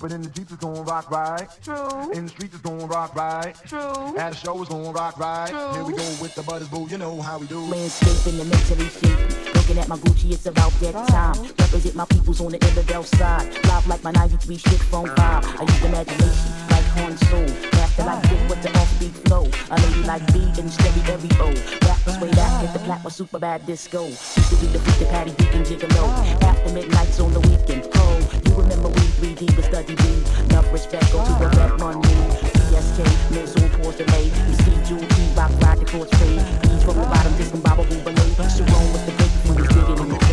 But in the Jeep, it's gonna rock right. True. In the streets, it's gonna rock right. True. At a show, it's gonna rock right. True. Here we go with the butters, boo. You know how we do. Landscaping the mentally shaky. Looking at my Gucci, it's about that oh. time. Represent my peoples on the Illidale side. Live like my 93 shit phone vibe. I use imagination like Han Soul. After I get with the offbeat flow. A lady like B and steady every O. Rap way back, hit the plat with super bad disco. Used to do the beat the Patty Deacon Gigolo. After midnight's on the weekend. Oh, you remember 3D with study weed. Enough respect, go to the rep money. CSK, all pause delay. You see, Jewel, T-Rock, ride the course trade. Ease from the bottom, discombobable belay. Sharon with the big, he was digging in the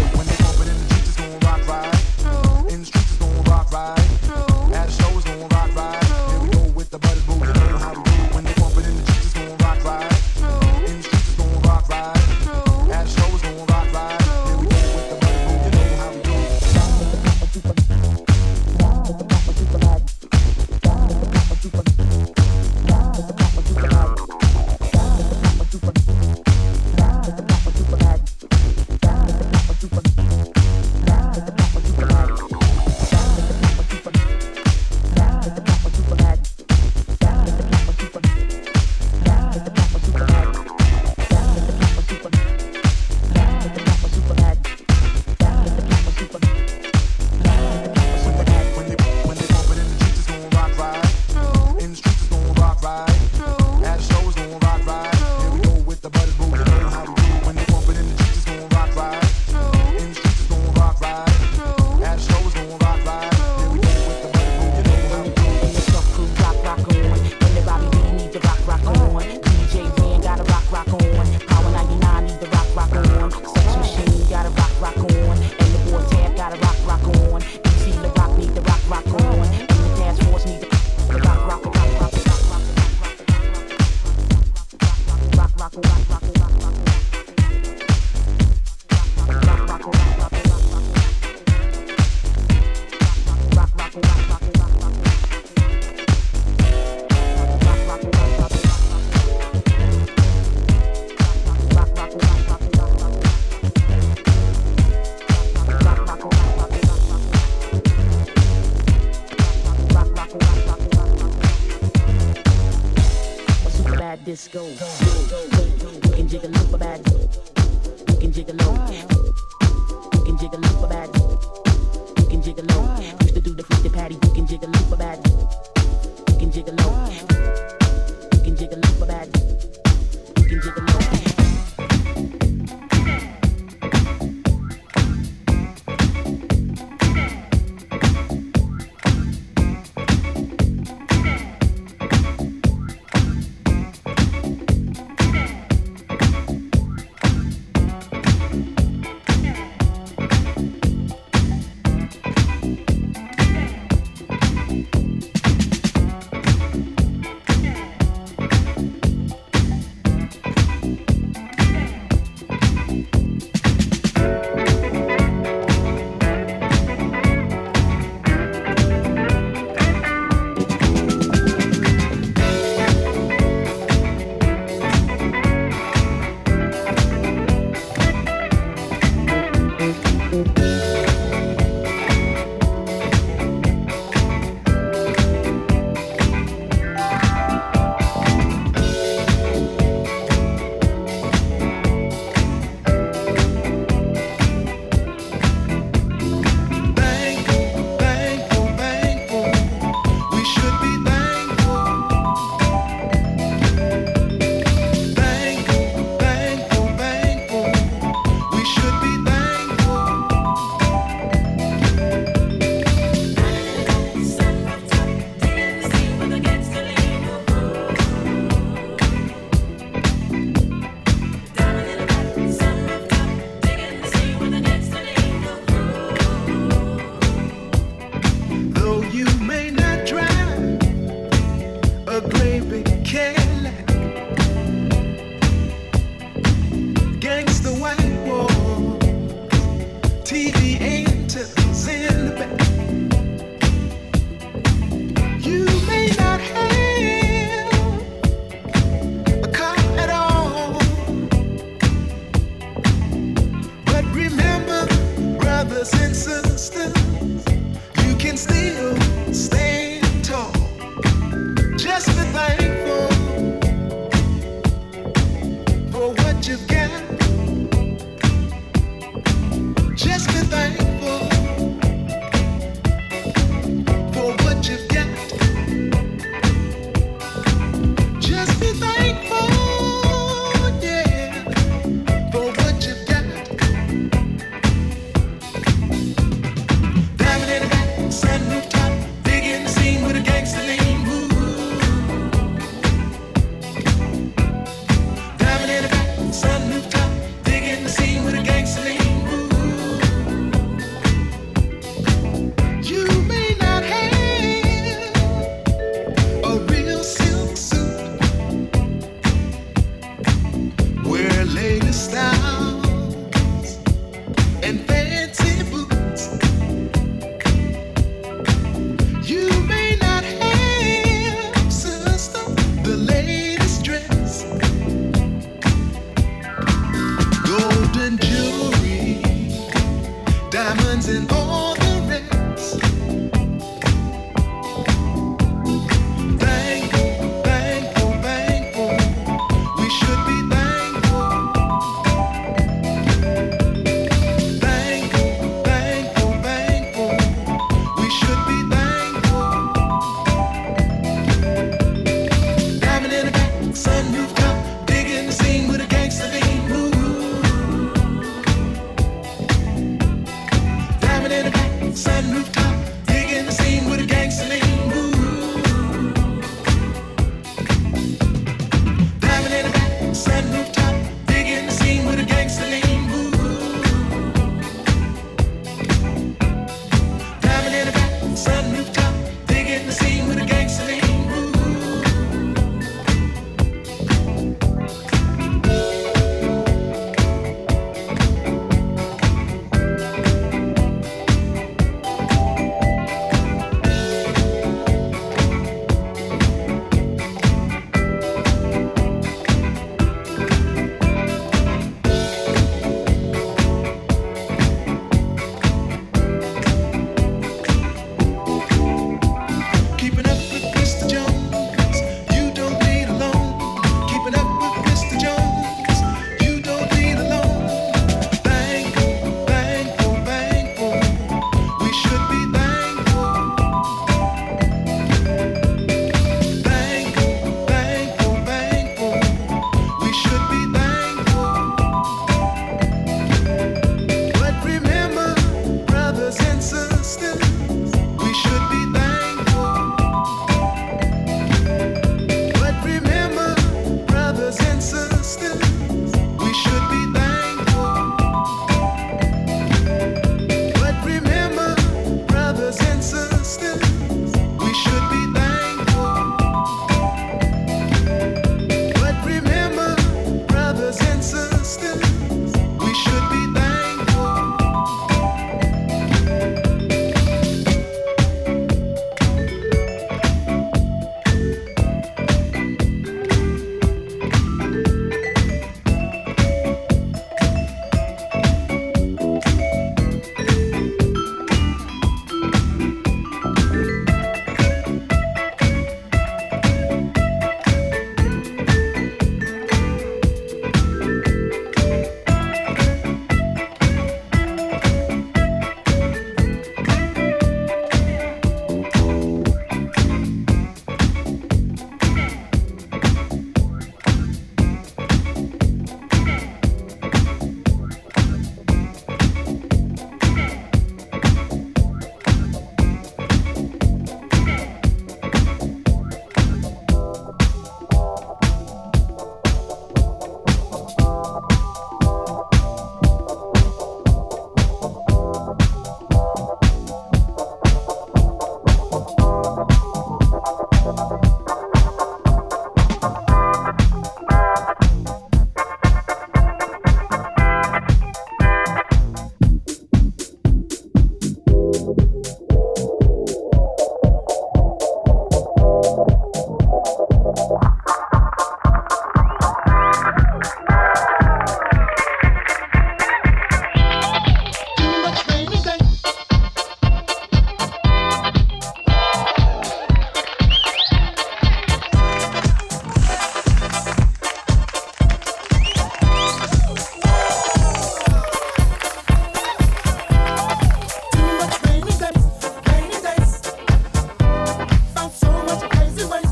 Lazy ways,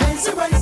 lazy ways.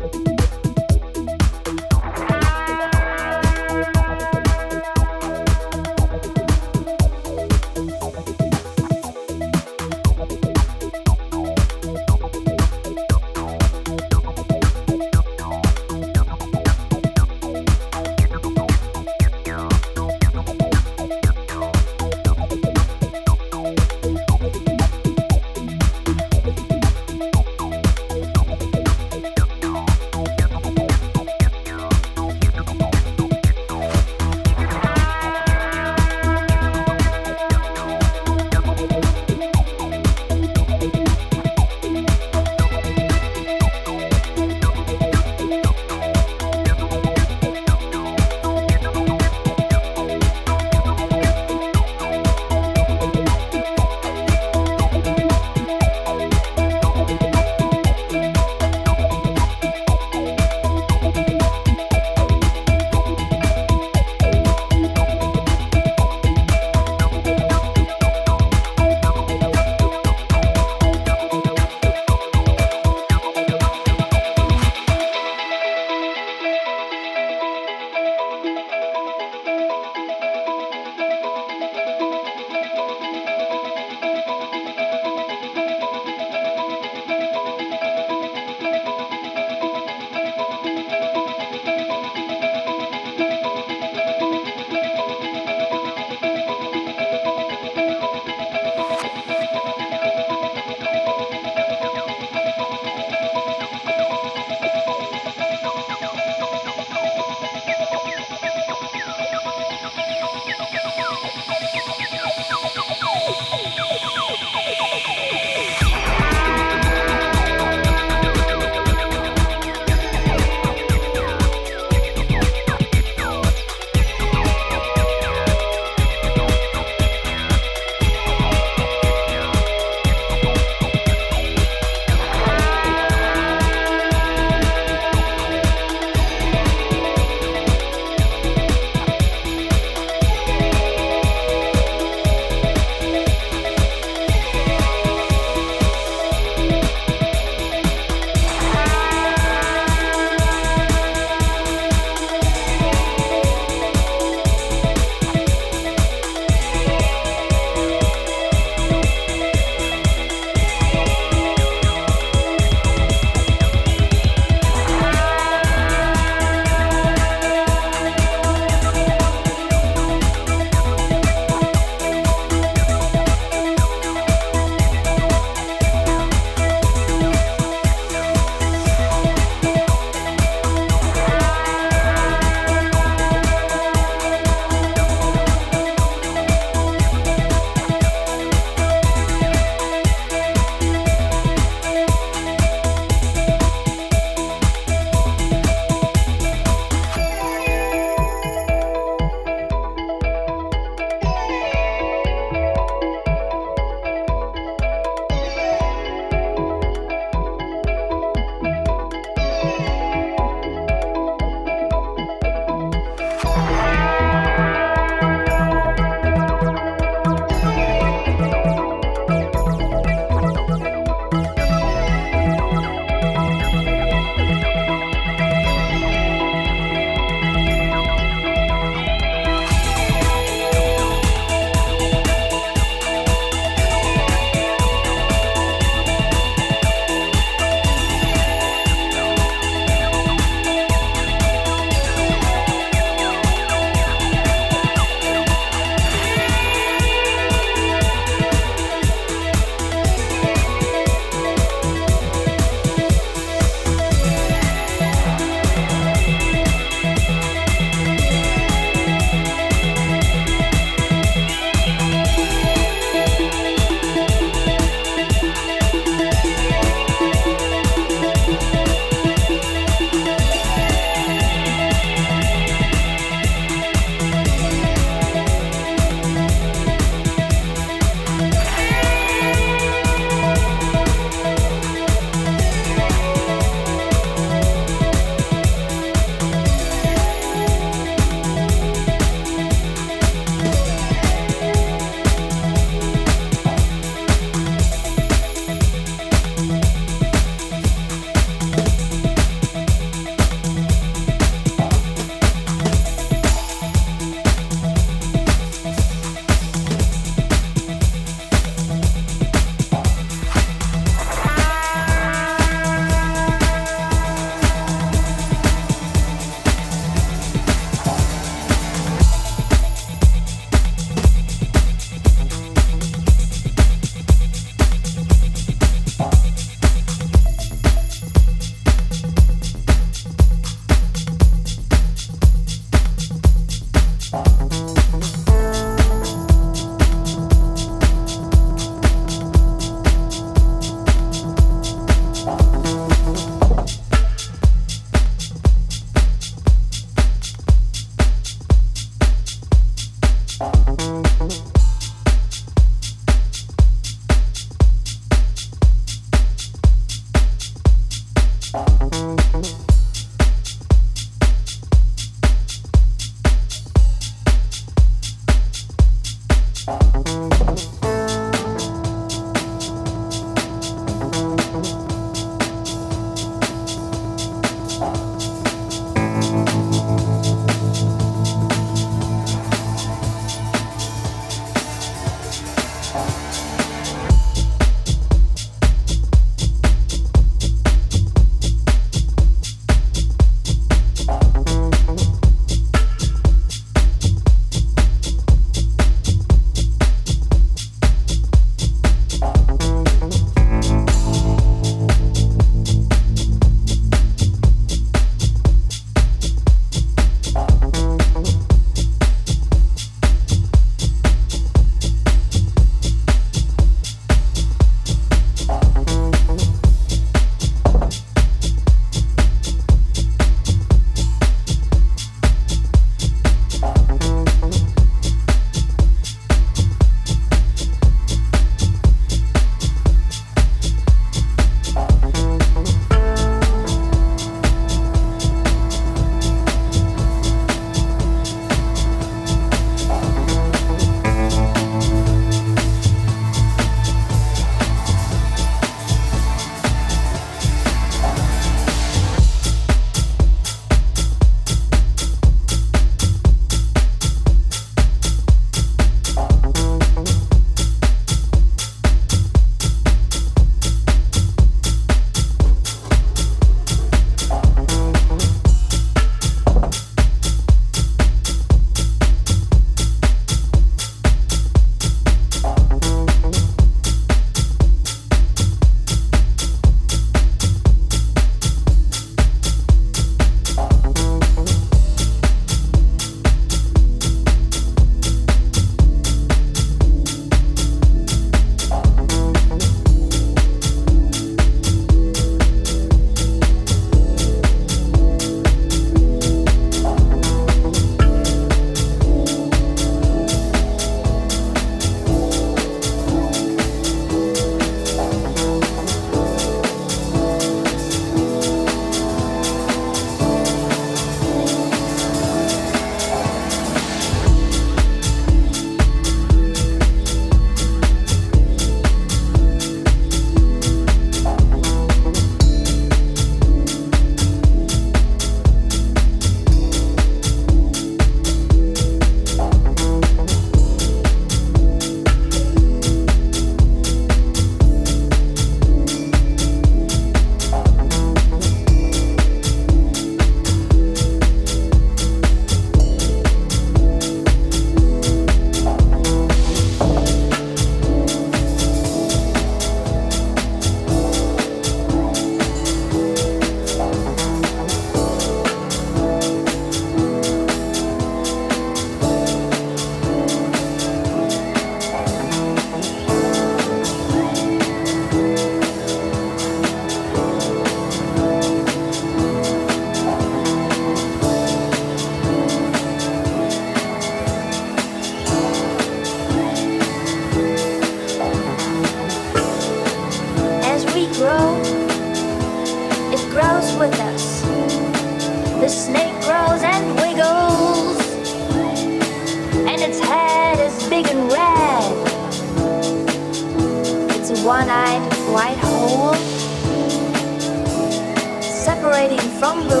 From the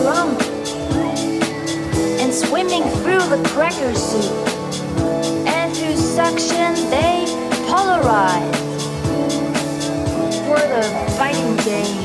and swimming through the cracker soup. And through suction they polarize for the fighting game